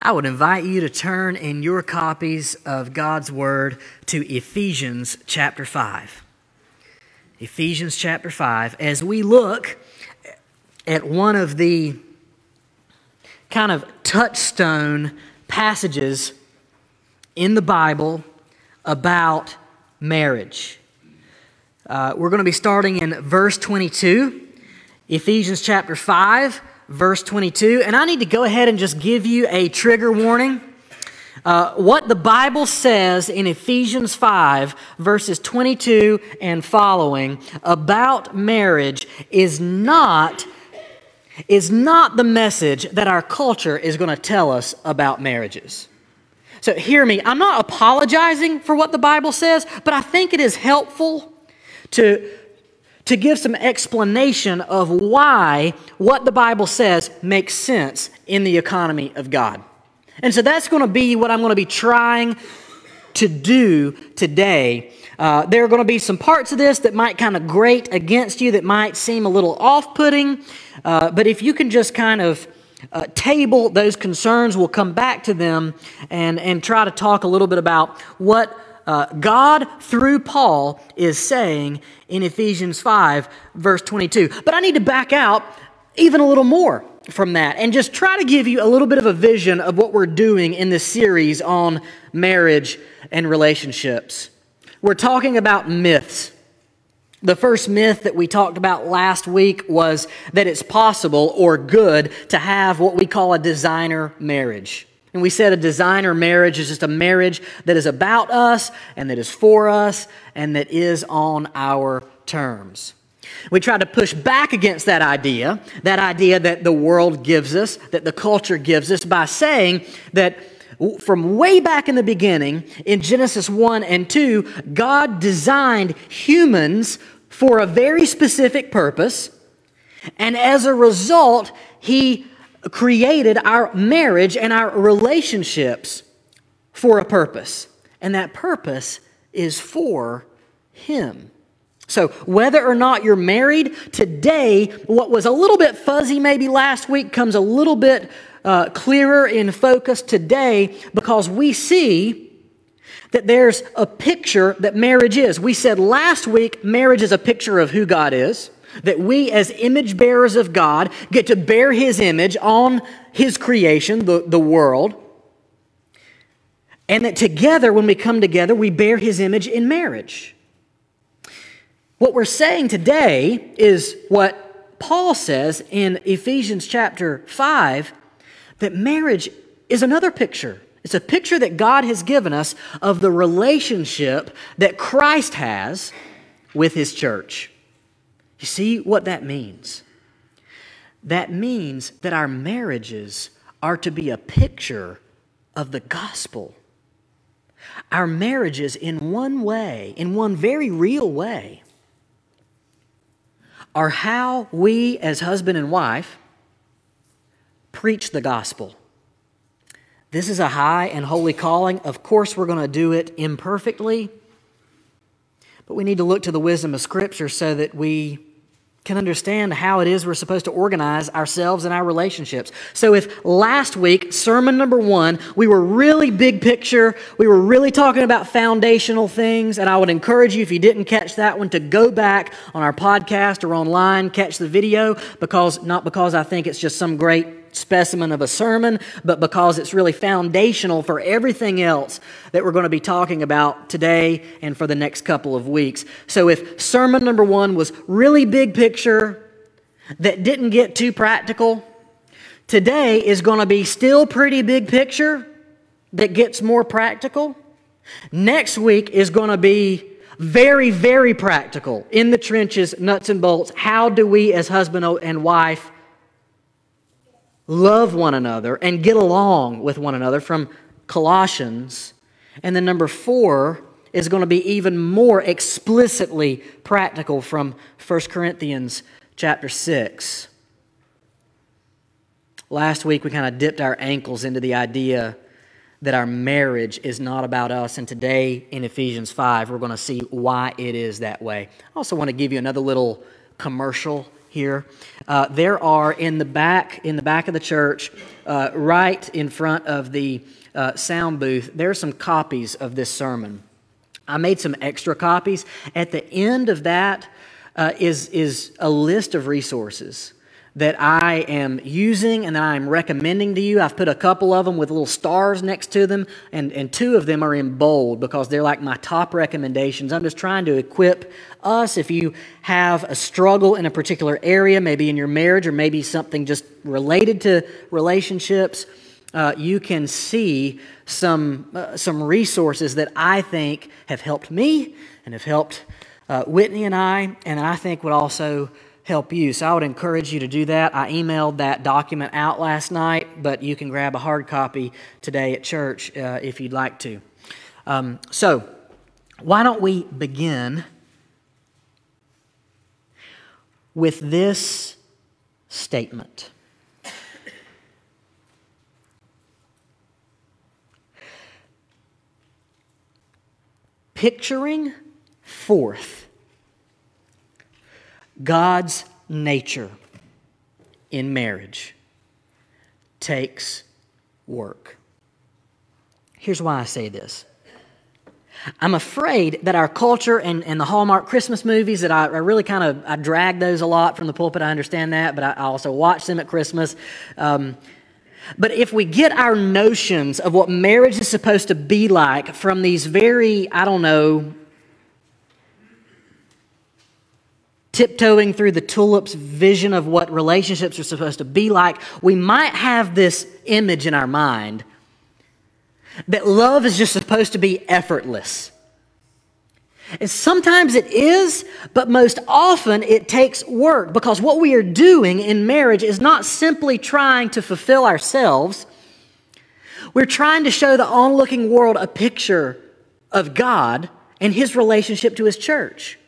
I would invite you to turn in your copies of God's Word to Ephesians chapter 5. Ephesians chapter 5, as we look at one of the kind of touchstone passages in the Bible about marriage. Uh, we're going to be starting in verse 22, Ephesians chapter 5 verse 22. And I need to go ahead and just give you a trigger warning. Uh, what the Bible says in Ephesians 5, verses 22 and following about marriage is not, is not the message that our culture is going to tell us about marriages. So, hear me. I'm not apologizing for what the Bible says, but I think it is helpful to to give some explanation of why what the Bible says makes sense in the economy of God. And so that's going to be what I'm going to be trying to do today. Uh, there are going to be some parts of this that might kind of grate against you, that might seem a little off putting. Uh, but if you can just kind of uh, table those concerns, we'll come back to them and, and try to talk a little bit about what uh, God, through Paul, is saying in Ephesians 5, verse 22. But I need to back out even a little more from that and just try to give you a little bit of a vision of what we're doing in this series on marriage and relationships. We're talking about myths. The first myth that we talked about last week was that it's possible or good to have what we call a designer marriage. And we said a designer marriage is just a marriage that is about us and that is for us and that is on our terms. We try to push back against that idea, that idea that the world gives us, that the culture gives us, by saying that from way back in the beginning, in Genesis 1 and 2, God designed humans for a very specific purpose. And as a result, He created our marriage and our relationships for a purpose. And that purpose is for Him. So, whether or not you're married, today, what was a little bit fuzzy maybe last week comes a little bit uh, clearer in focus today because we see that there's a picture that marriage is. We said last week marriage is a picture of who God is that we, as image bearers of God, get to bear His image on His creation, the, the world. And that together, when we come together, we bear His image in marriage. What we're saying today is what Paul says in Ephesians chapter 5 that marriage is another picture. It's a picture that God has given us of the relationship that Christ has with His church. You see what that means? That means that our marriages are to be a picture of the gospel. Our marriages, in one way, in one very real way, are how we, as husband and wife, preach the gospel. This is a high and holy calling. Of course, we're going to do it imperfectly, but we need to look to the wisdom of Scripture so that we can understand how it is we're supposed to organize ourselves and our relationships. So, if last week, sermon number one, we were really big picture, we were really talking about foundational things, and I would encourage you, if you didn't catch that one, to go back on our podcast or online, catch the video, because not because I think it's just some great specimen of a sermon, but because it's really foundational for everything else that we're going to be talking about today and for the next couple of weeks. So, if sermon number one was really big picture that didn't get too practical, today is going to be still pretty big picture that gets more practical. Next week is going to be very, very practical in the trenches, nuts and bolts. How do we, as husband and wife, love one another and get along with one another from Colossians. And then number four is going to be even more explicitly practical from 1 Corinthians chapter 6. Last week we kind of dipped our ankles into the idea that our marriage is not about us. And today in Ephesians 5, we're going to see why it is that way. I also want to give you another little commercial here. Uh, there are in the back in the back of the church, uh, right in front of the uh, sound booth. There are some copies of this sermon. I made some extra copies. At the end of that uh, is is a list of resources that I am using and that I'm recommending to you. I've put a couple of them with little stars next to them, and, and two of them are in bold because they're like my top recommendations. I'm just trying to equip us if you have a struggle in a particular area, maybe in your marriage or maybe something just related to relationships. Uh, you can see some, uh, some resources that I think have helped me and have helped uh, Whitney and I, and I think would also help you. So I would encourage you to do that. I emailed that document out last night, but you can grab a hard copy today at church uh, if you'd like to. Um, so, why don't we begin with this statement? Picturing forth God's nature in marriage takes work. Here's why I say this. I'm afraid that our culture and, and the Hallmark Christmas movies that I, I really kind of I drag those a lot from the pulpit. I understand that, but I, I also watch them at Christmas. Um, but if we get our notions of what marriage is supposed to be like from these very, I don't know, tiptoeing through the tulips vision of what relationships are supposed to be like, we might have this image in our mind that love is just supposed to be effortless. And sometimes it is, but most often it takes work because what we are doing in marriage is not simply trying to fulfill ourselves. We're trying to show the onlooking world a picture of God and his relationship to his church.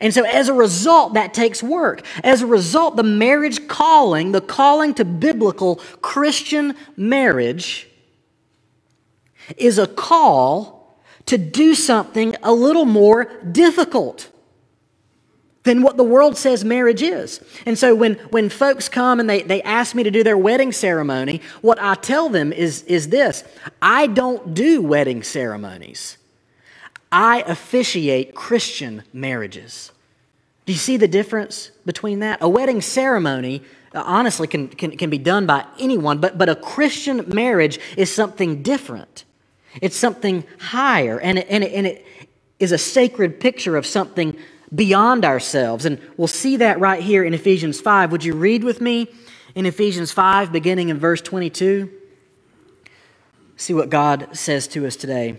And so, as a result, that takes work. As a result, the marriage calling, the calling to biblical Christian marriage, is a call to do something a little more difficult than what the world says marriage is. And so when, when folks come and they, they ask me to do their wedding ceremony, what I tell them is, is this I don't do wedding ceremonies. I officiate Christian marriages. Do you see the difference between that? A wedding ceremony, uh, honestly, can, can, can be done by anyone, but, but a Christian marriage is something different. It's something higher, and it, and, it, and it is a sacred picture of something beyond ourselves. And we'll see that right here in Ephesians 5. Would you read with me in Ephesians 5, beginning in verse 22? See what God says to us today.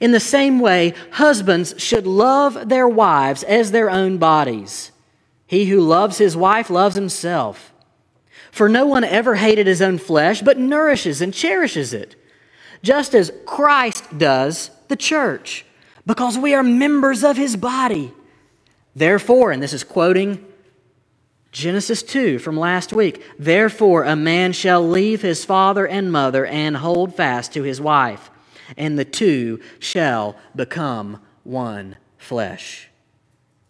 In the same way, husbands should love their wives as their own bodies. He who loves his wife loves himself. For no one ever hated his own flesh, but nourishes and cherishes it, just as Christ does the church, because we are members of his body. Therefore, and this is quoting Genesis 2 from last week, therefore a man shall leave his father and mother and hold fast to his wife and the two shall become one flesh.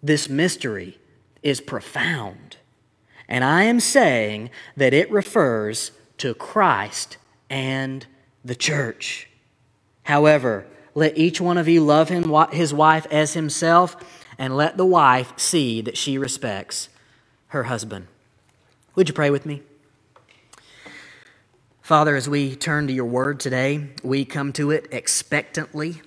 This mystery is profound, and I am saying that it refers to Christ and the church. However, let each one of you love him, his wife as himself, and let the wife see that she respects her husband. Would you pray with me? Father, as we turn to your word today, we come to it expectantly.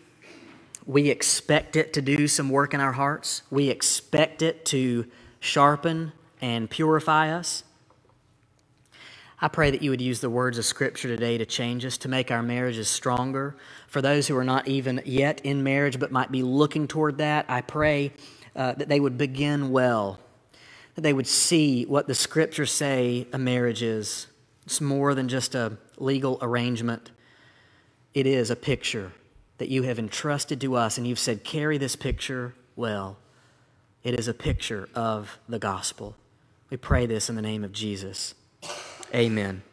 We expect it to do some work in our hearts. We expect it to sharpen and purify us. I pray that you would use the words of Scripture today to change us, to make our marriages stronger. For those who are not even yet in marriage but might be looking toward that, I pray uh, that they would begin well, that they would see what the Scriptures say a marriage is it's more than just a legal arrangement, it is a picture that you have entrusted to us, and you've said, carry this picture well. It is a picture of the gospel. We pray this in the name of Jesus. Amen.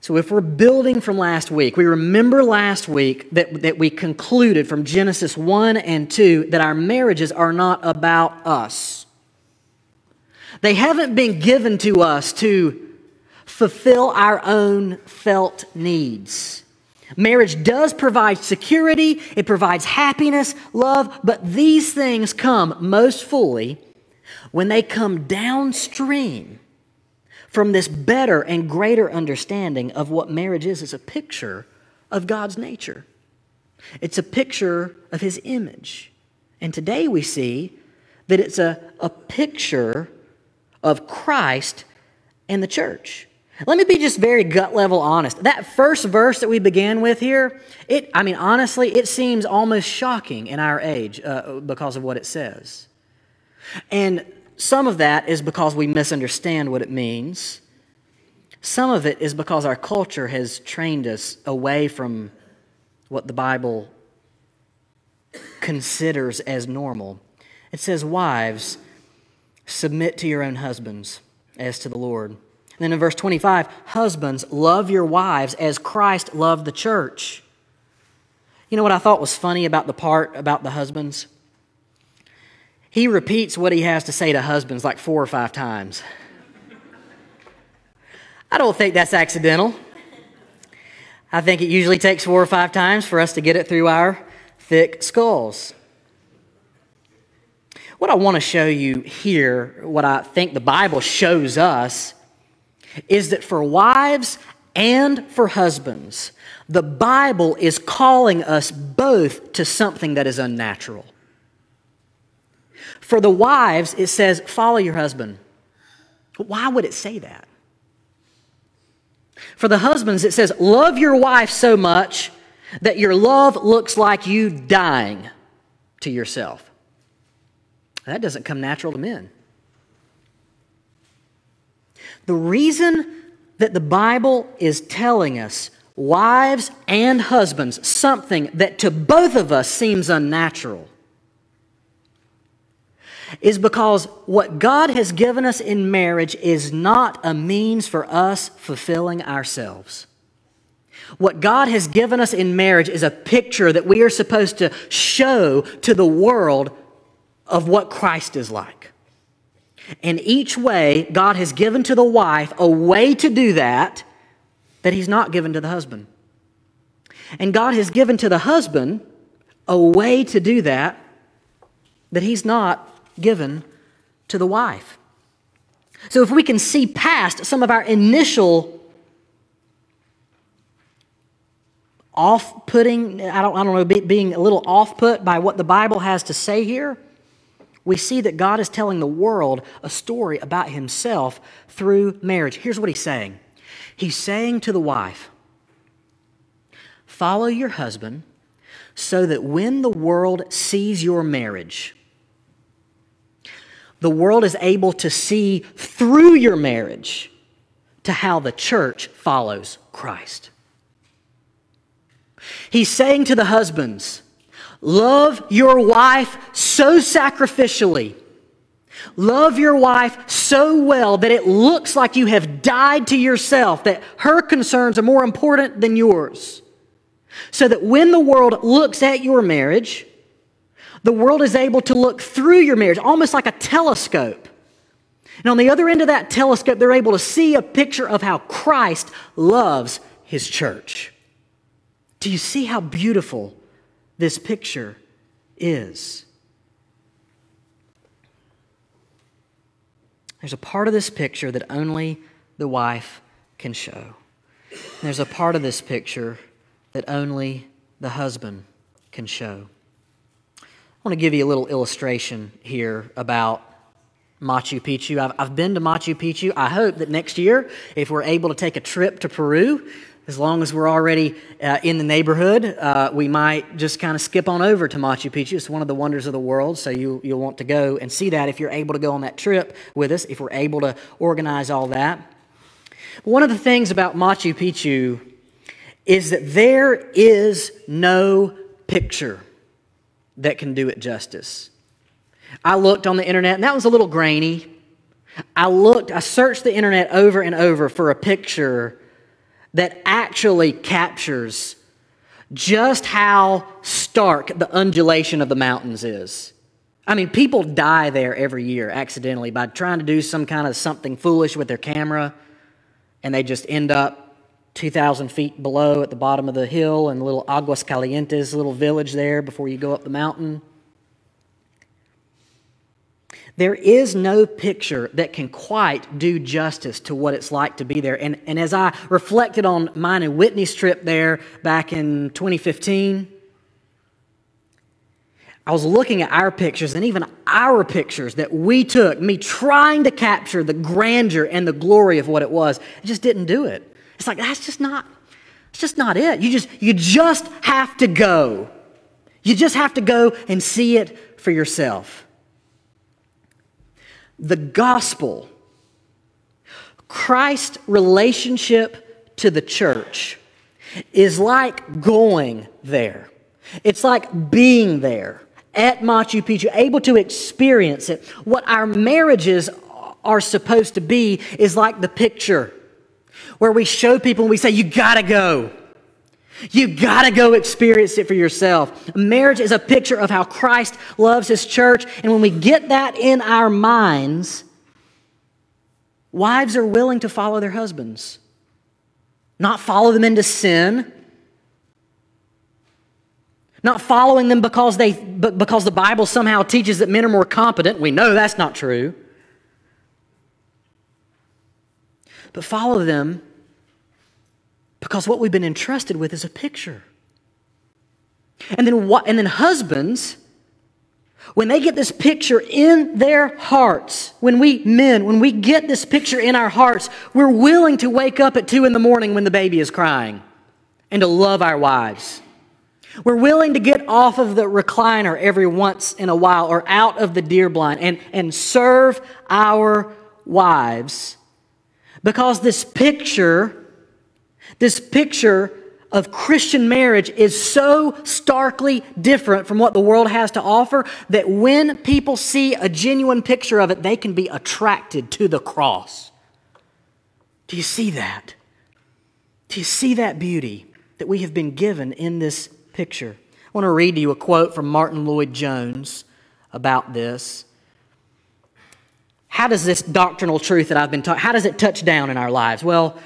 So, if we're building from last week, we remember last week that, that we concluded from Genesis 1 and 2 that our marriages are not about us. They haven't been given to us to fulfill our own felt needs. Marriage does provide security, it provides happiness, love, but these things come most fully when they come downstream from this better and greater understanding of what marriage is as a picture of God's nature. It's a picture of His image. And today we see that it's a, a picture of Christ and the church. Let me be just very gut level honest. That first verse that we began with here, it, I mean, honestly, it seems almost shocking in our age uh, because of what it says. And some of that is because we misunderstand what it means. Some of it is because our culture has trained us away from what the Bible considers as normal. It says, Wives, submit to your own husbands as to the Lord. And then in verse 25, husbands, love your wives as Christ loved the church. You know what I thought was funny about the part about the husbands? He repeats what he has to say to husbands like four or five times. I don't think that's accidental. I think it usually takes four or five times for us to get it through our thick skulls. What I want to show you here, what I think the Bible shows us, is that for wives and for husbands, the Bible is calling us both to something that is unnatural. For the wives, it says, follow your husband. Why would it say that? For the husbands, it says, love your wife so much that your love looks like you dying to yourself. That doesn't come natural to men. The reason that the Bible is telling us, wives and husbands, something that to both of us seems unnatural, is because what God has given us in marriage is not a means for us fulfilling ourselves. What God has given us in marriage is a picture that we are supposed to show to the world of what Christ is like. And each way, God has given to the wife a way to do that that He's not given to the husband. And God has given to the husband a way to do that that He's not given to the wife. So if we can see past some of our initial off putting, I don't, I don't know, being a little off put by what the Bible has to say here, we see that God is telling the world a story about himself through marriage. Here's what he's saying He's saying to the wife, Follow your husband so that when the world sees your marriage, the world is able to see through your marriage to how the church follows Christ. He's saying to the husbands, Love your wife so sacrificially. Love your wife so well that it looks like you have died to yourself, that her concerns are more important than yours. So that when the world looks at your marriage, the world is able to look through your marriage, almost like a telescope. And on the other end of that telescope, they're able to see a picture of how Christ loves his church. Do you see how beautiful this picture is. There's a part of this picture that only the wife can show. There's a part of this picture that only the husband can show. I want to give you a little illustration here about Machu Picchu. I've, I've been to Machu Picchu. I hope that next year, if we're able to take a trip to Peru, as long as we're already uh, in the neighborhood, uh, we might just kind of skip on over to Machu Picchu. It's one of the wonders of the world, so you, you'll want to go and see that if you're able to go on that trip with us, if we're able to organize all that. One of the things about Machu Picchu is that there is no picture that can do it justice. I looked on the internet, and that was a little grainy. I looked, I searched the internet over and over for a picture that actually captures just how stark the undulation of the mountains is. I mean, people die there every year accidentally by trying to do some kind of something foolish with their camera, and they just end up 2,000 feet below at the bottom of the hill in little Aguas Calientes, little village there before you go up the mountain. There is no picture that can quite do justice to what it's like to be there. And, and as I reflected on mine and Whitney's trip there back in 2015, I was looking at our pictures and even our pictures that we took, me trying to capture the grandeur and the glory of what it was. It just didn't do it. It's like that's just not it's just not it. You just you just have to go. You just have to go and see it for yourself the gospel, Christ's relationship to the church, is like going there. It's like being there at Machu Picchu, able to experience it. What our marriages are supposed to be is like the picture where we show people and we say, You gotta go. You got to go experience it for yourself. Marriage is a picture of how Christ loves his church. And when we get that in our minds, wives are willing to follow their husbands, not follow them into sin. Not following them because, they, because the Bible somehow teaches that men are more competent. We know that's not true. But follow them because what we've been entrusted with is a picture. And then and then husbands when they get this picture in their hearts, when we men, when we get this picture in our hearts, we're willing to wake up at two in the morning when the baby is crying and to love our wives. We're willing to get off of the recliner every once in a while or out of the deer blind and, and serve our wives because this picture this picture of Christian marriage is so starkly different from what the world has to offer that when people see a genuine picture of it, they can be attracted to the cross. Do you see that? Do you see that beauty that we have been given in this picture? I want to read to you a quote from Martyn Lloyd-Jones about this. How does this doctrinal truth that I've been taught, how does it touch down in our lives? Well,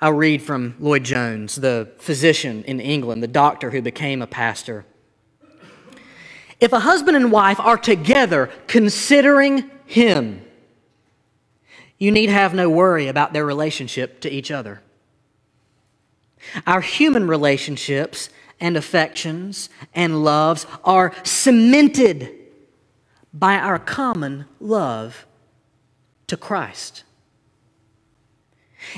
I'll read from Lloyd-Jones, the physician in England, the doctor who became a pastor. If a husband and wife are together considering him, you need have no worry about their relationship to each other. Our human relationships and affections and loves are cemented by our common love to Christ.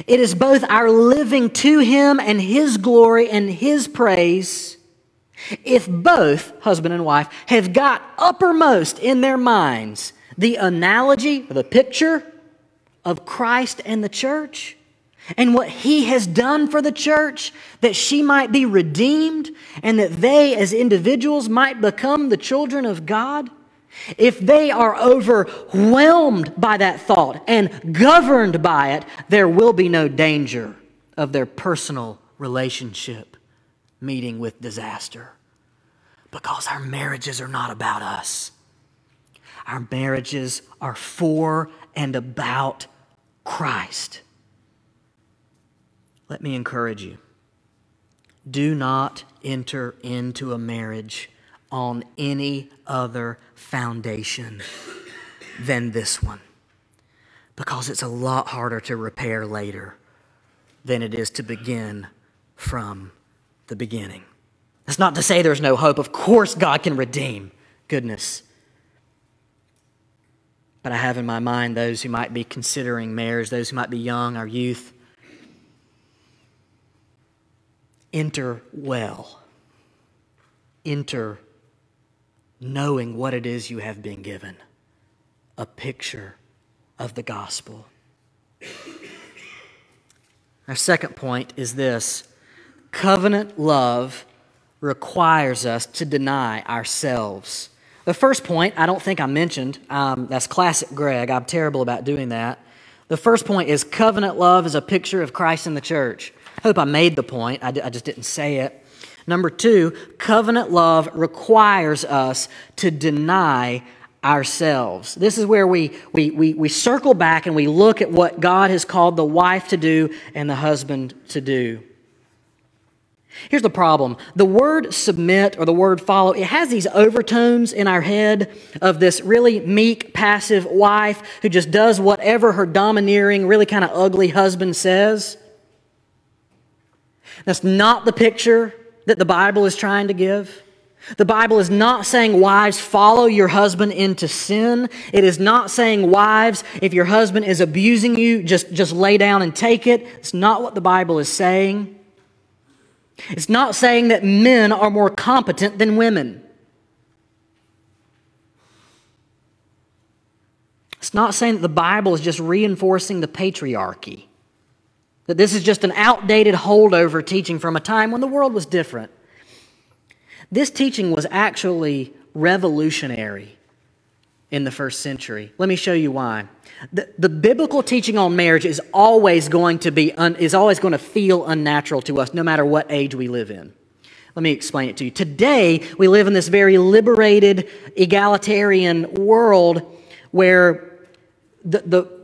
It is both our living to Him and His glory and His praise. If both, husband and wife, have got uppermost in their minds the analogy, the picture of Christ and the church, and what He has done for the church, that she might be redeemed and that they as individuals might become the children of God, if they are overwhelmed by that thought and governed by it, there will be no danger of their personal relationship meeting with disaster. Because our marriages are not about us, our marriages are for and about Christ. Let me encourage you do not enter into a marriage on any other foundation than this one because it's a lot harder to repair later than it is to begin from the beginning. That's not to say there's no hope. Of course, God can redeem. Goodness. But I have in my mind those who might be considering marriage, those who might be young, our youth. Enter well. Enter knowing what it is you have been given a picture of the gospel. Our second point is this covenant love requires us to deny ourselves. The first point, I don't think I mentioned, um, that's classic Greg. I'm terrible about doing that. The first point is covenant love is a picture of Christ in the church. I hope I made the point, I, d- I just didn't say it. Number two, covenant love requires us to deny ourselves. This is where we, we, we, we circle back and we look at what God has called the wife to do and the husband to do. Here's the problem the word submit or the word follow, it has these overtones in our head of this really meek, passive wife who just does whatever her domineering, really kind of ugly husband says. That's not the picture that the Bible is trying to give. The Bible is not saying, wives, follow your husband into sin. It is not saying, wives, if your husband is abusing you, just, just lay down and take it. It's not what the Bible is saying. It's not saying that men are more competent than women. It's not saying that the Bible is just reinforcing the patriarchy. That this is just an outdated holdover teaching from a time when the world was different. This teaching was actually revolutionary in the first century. Let me show you why. The, the biblical teaching on marriage is always going to be un, is always going to feel unnatural to us no matter what age we live in. Let me explain it to you. Today, we live in this very liberated, egalitarian world where the, the,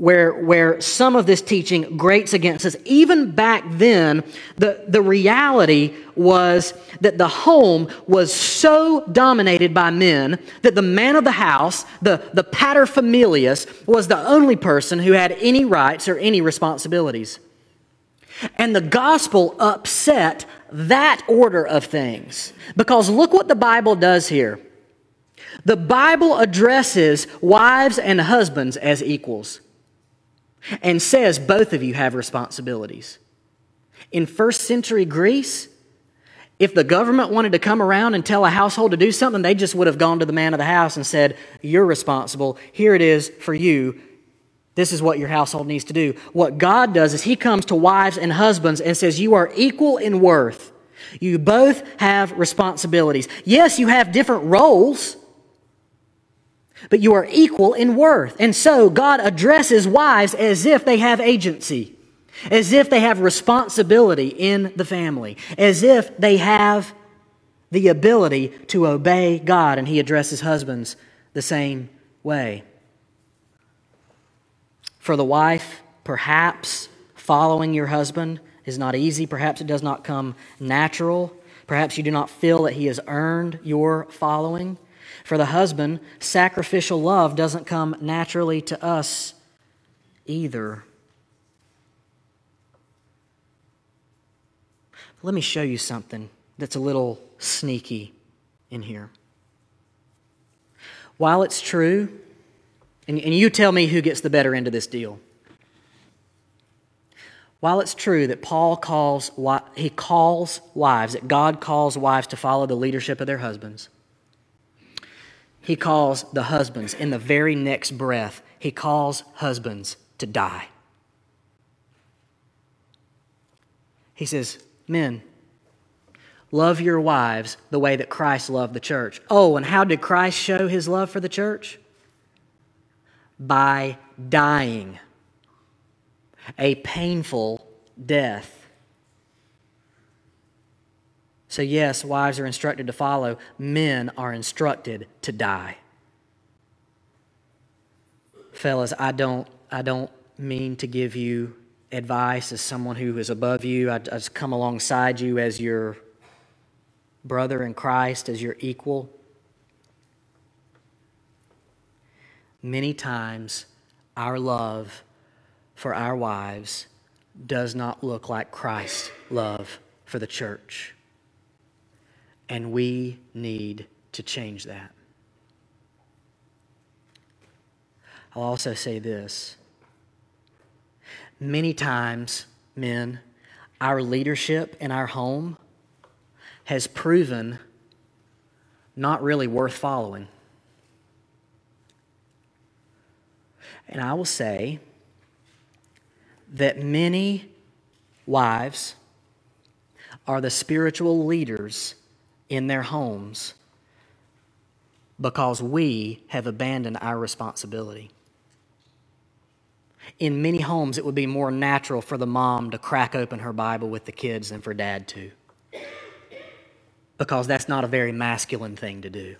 where, where some of this teaching grates against us. Even back then, the, the reality was that the home was so dominated by men that the man of the house, the, the paterfamilias, was the only person who had any rights or any responsibilities. And the gospel upset that order of things. Because look what the Bible does here. The Bible addresses wives and husbands as equals and says both of you have responsibilities. In first century Greece, if the government wanted to come around and tell a household to do something, they just would have gone to the man of the house and said, You're responsible. Here it is for you. This is what your household needs to do. What God does is He comes to wives and husbands and says, You are equal in worth. You both have responsibilities. Yes, you have different roles but you are equal in worth. And so God addresses wives as if they have agency, as if they have responsibility in the family, as if they have the ability to obey God. And He addresses husbands the same way. For the wife, perhaps following your husband is not easy. Perhaps it does not come natural. Perhaps you do not feel that he has earned your following. For the husband, sacrificial love doesn't come naturally to us either. Let me show you something that's a little sneaky in here. While it's true, and, and you tell me who gets the better end of this deal. While it's true that Paul calls, he calls wives, that God calls wives to follow the leadership of their husbands, he calls the husbands in the very next breath, he calls husbands to die. He says, Men, love your wives the way that Christ loved the church. Oh, and how did Christ show his love for the church? By dying a painful death so, yes, wives are instructed to follow, men are instructed to die. Fellas, I don't, I don't mean to give you advice as someone who is above you. I, I just come alongside you as your brother in Christ, as your equal. Many times, our love for our wives does not look like Christ's love for the church. And we need to change that. I'll also say this. Many times, men, our leadership in our home has proven not really worth following. And I will say that many wives are the spiritual leaders in their homes because we have abandoned our responsibility. In many homes, it would be more natural for the mom to crack open her Bible with the kids than for dad to, because that's not a very masculine thing to do.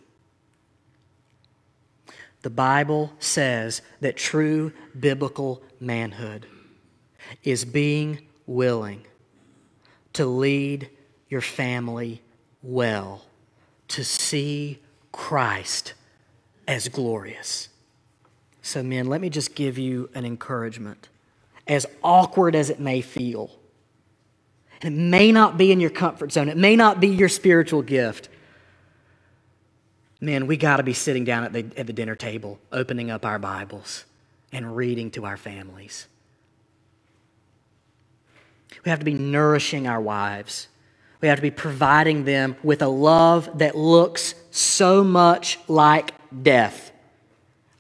The Bible says that true biblical manhood is being willing to lead your family well, to see Christ as glorious. So, men, let me just give you an encouragement. As awkward as it may feel, and it may not be in your comfort zone, it may not be your spiritual gift. Men, we got to be sitting down at the, at the dinner table, opening up our Bibles and reading to our families. We have to be nourishing our wives. We have to be providing them with a love that looks so much like death.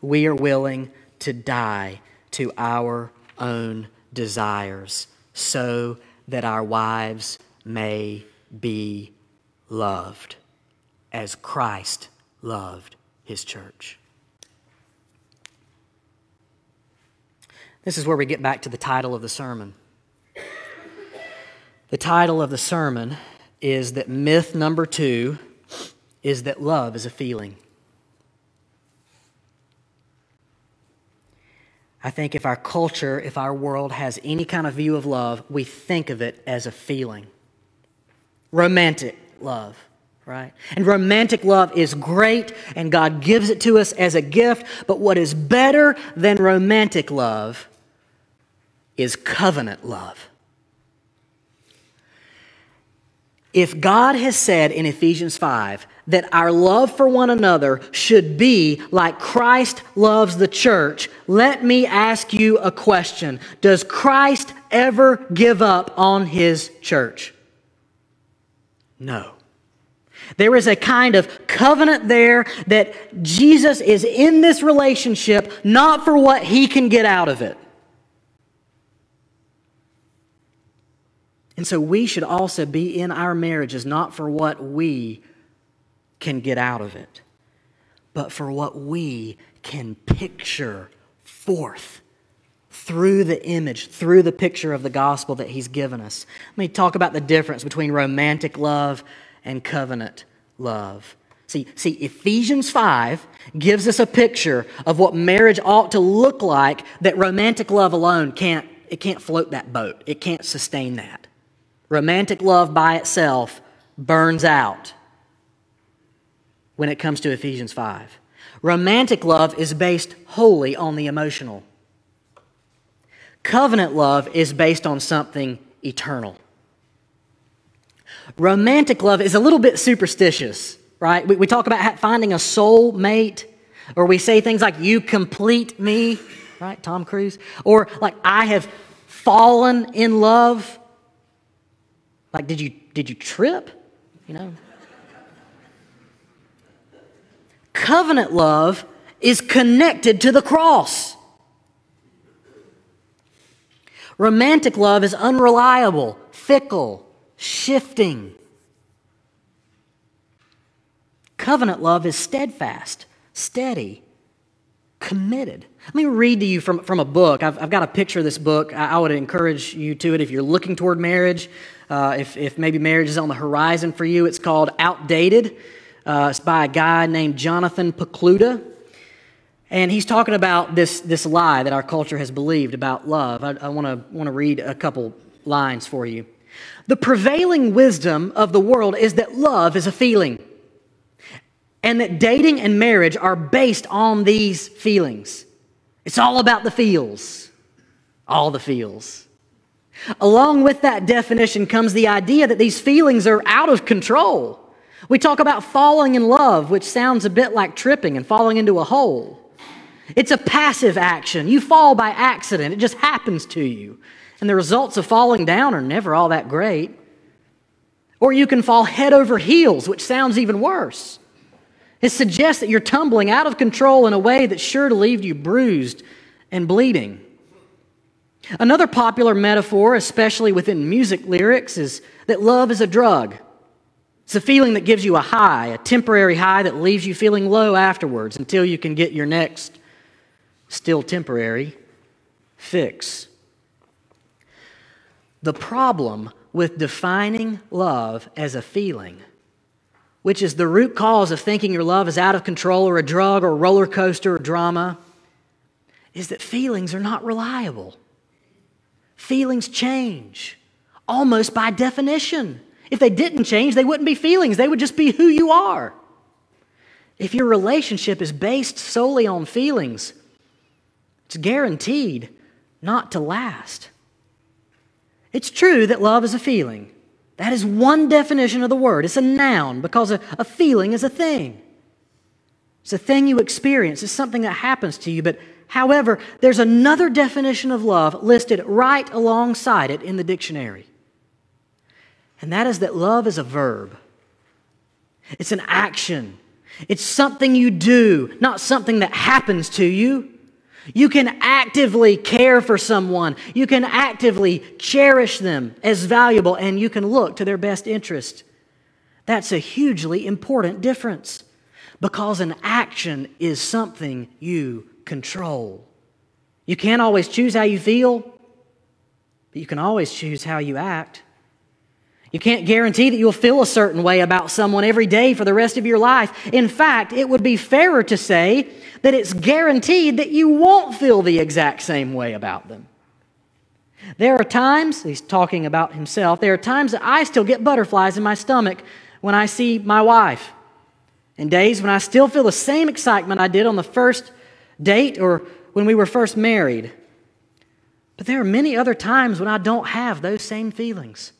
We are willing to die to our own desires so that our wives may be loved as Christ loved his church. This is where we get back to the title of the sermon. The title of the sermon is that myth number two is that love is a feeling. I think if our culture, if our world has any kind of view of love, we think of it as a feeling. Romantic love, right? And romantic love is great, and God gives it to us as a gift, but what is better than romantic love is covenant love. If God has said in Ephesians 5 that our love for one another should be like Christ loves the church, let me ask you a question. Does Christ ever give up on his church? No. There is a kind of covenant there that Jesus is in this relationship not for what he can get out of it. And so we should also be in our marriages not for what we can get out of it, but for what we can picture forth through the image, through the picture of the gospel that He's given us. Let me talk about the difference between romantic love and covenant love. See, see, Ephesians 5 gives us a picture of what marriage ought to look like that romantic love alone can't, it can't float that boat. It can't sustain that. Romantic love by itself burns out when it comes to Ephesians 5. Romantic love is based wholly on the emotional. Covenant love is based on something eternal. Romantic love is a little bit superstitious, right? We, we talk about finding a soul mate, or we say things like, You complete me, right? Tom Cruise. Or like, I have fallen in love. Like, did you, did you trip? You know? Covenant love is connected to the cross. Romantic love is unreliable, fickle, shifting. Covenant love is steadfast, steady, committed. Let me read to you from, from a book. I've, I've got a picture of this book. I, I, would encourage you to it if you're looking toward marriage. Uh, if, if maybe marriage is on the horizon for you, it's called Outdated. Uh, it's by a guy named Jonathan Pokluda. And he's talking about this, this lie that our culture has believed about love. I, I want to read a couple lines for you. The prevailing wisdom of the world is that love is a feeling, and that dating and marriage are based on these feelings. It's all about the feels, all the feels. Along with that definition comes the idea that these feelings are out of control. We talk about falling in love, which sounds a bit like tripping and falling into a hole. It's a passive action. You fall by accident, it just happens to you. And the results of falling down are never all that great. Or you can fall head over heels, which sounds even worse. It suggests that you're tumbling out of control in a way that's sure to leave you bruised and bleeding. Another popular metaphor, especially within music lyrics, is that love is a drug. It's a feeling that gives you a high, a temporary high that leaves you feeling low afterwards until you can get your next, still temporary, fix. The problem with defining love as a feeling, which is the root cause of thinking your love is out of control or a drug or a roller coaster or drama, is that feelings are not reliable. Feelings change almost by definition. If they didn't change, they wouldn't be feelings, they would just be who you are. If your relationship is based solely on feelings, it's guaranteed not to last. It's true that love is a feeling. That is one definition of the word. It's a noun because a, a feeling is a thing. It's a thing you experience, it's something that happens to you, but However, there's another definition of love listed right alongside it in the dictionary. And that is that love is a verb, it's an action, it's something you do, not something that happens to you. You can actively care for someone. You can actively cherish them as valuable, and you can look to their best interest. That's a hugely important difference because an action is something you control. You can't always choose how you feel, but you can always choose how you act. You can't guarantee that you'll feel a certain way about someone every day for the rest of your life. In fact, it would be fairer to say that it's guaranteed that you won't feel the exact same way about them. There are times, he's talking about himself, there are times that I still get butterflies in my stomach when I see my wife. And days when I still feel the same excitement I did on the first date or when we were first married. But there are many other times when I don't have those same feelings.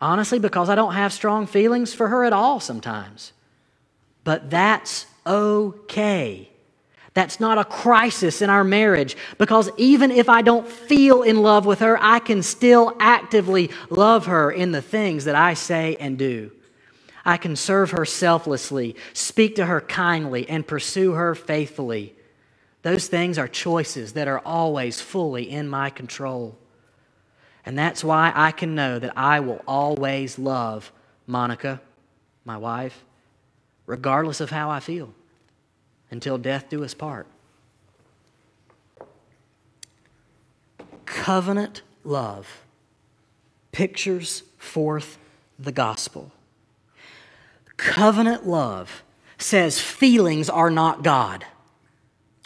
Honestly, because I don't have strong feelings for her at all sometimes. But that's okay. That's not a crisis in our marriage because even if I don't feel in love with her, I can still actively love her in the things that I say and do. I can serve her selflessly, speak to her kindly, and pursue her faithfully. Those things are choices that are always fully in my control. And that's why I can know that I will always love Monica, my wife, regardless of how I feel, until death do us part. Covenant love pictures forth the gospel. Covenant love says feelings are not God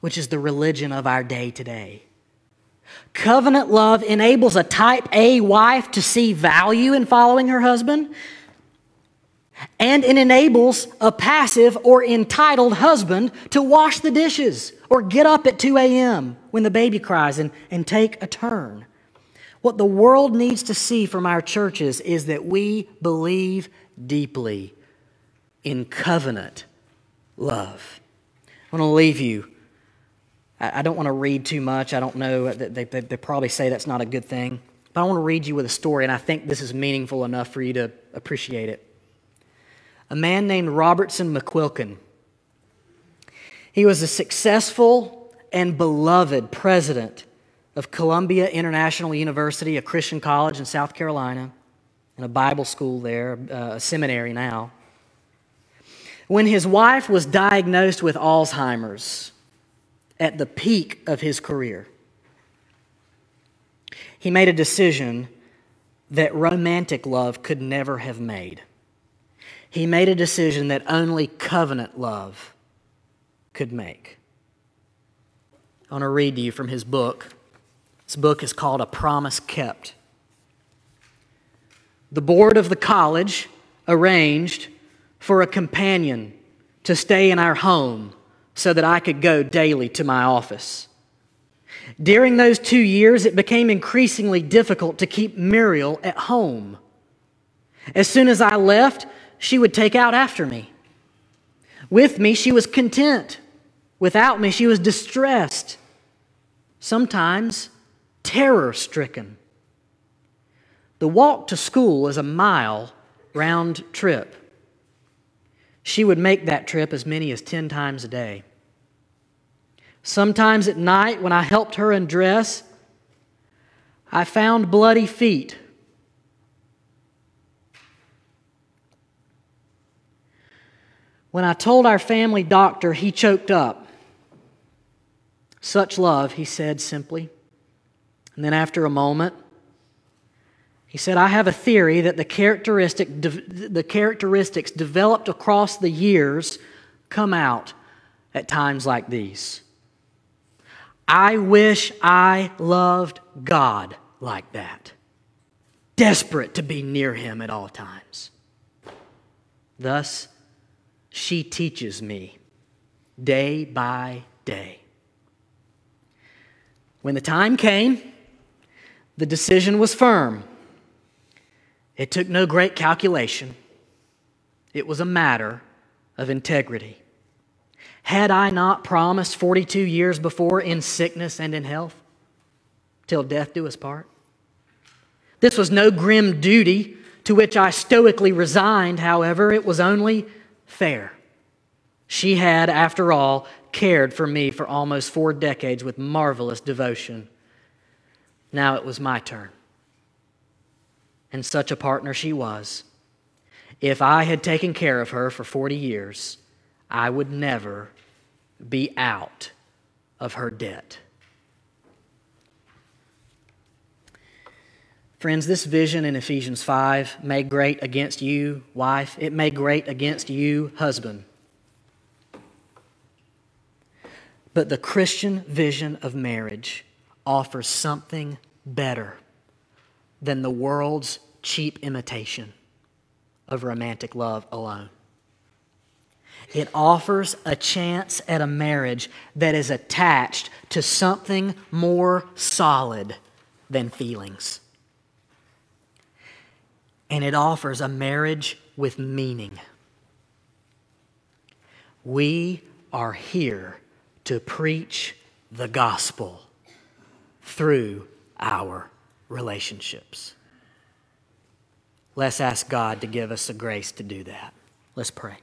which is the religion of our day today. Covenant love enables a type A wife to see value in following her husband, and it enables a passive or entitled husband to wash the dishes or get up at 2 a.m. when the baby cries and, and take a turn. What the world needs to see from our churches is that we believe deeply in covenant love. I want to leave you I don't want to read too much. I don't know. They, they, they, probably say that's not a good thing. But I want to read you with a story, and I think this is meaningful enough for you to appreciate it. A man named Robertson McQuilkin. He was a successful and beloved president of Columbia International University, a Christian college in South Carolina, and a Bible school there, uh, a seminary now. When his wife was diagnosed with Alzheimer's, at the peak of his career. He made a decision that romantic love could never have made. He made a decision that only covenant love could make. I want to read to you from his book. This book is called A Promise Kept. The board of the college arranged for a companion to stay in our home so that I could go daily to my office. During those two years, it became increasingly difficult to keep Muriel at home. As soon as I left, she would take out after me. With me, she was content. Without me, she was distressed, sometimes terror stricken. The walk to school is a mile round trip. She would make that trip as many as 10 times a day. Sometimes at night, when I helped her undress, I found bloody feet. When I told our family doctor, he choked up. Such love, he said simply. And then after a moment, he said, I have a theory that the, characteristic, the characteristics developed across the years come out at times like these. I wish I loved God like that, desperate to be near Him at all times. Thus, she teaches me day by day. When the time came, the decision was firm. It took no great calculation, it was a matter of integrity. Had I not promised 42 years before in sickness and in health, till death do us part? This was no grim duty to which I stoically resigned, however, it was only fair. She had, after all, cared for me for almost four decades with marvelous devotion. Now it was my turn and such a partner she was. If I had taken care of her for 40 years, I would never be out of her debt. Friends, this vision in Ephesians 5 made great against you, wife. It made great against you, husband. But the Christian vision of marriage offers something better than the world's cheap imitation of romantic love alone. It offers a chance at a marriage that is attached to something more solid than feelings. And it offers a marriage with meaning. We are here to preach the gospel through our relationships. Let's ask God to give us the grace to do that. Let's pray.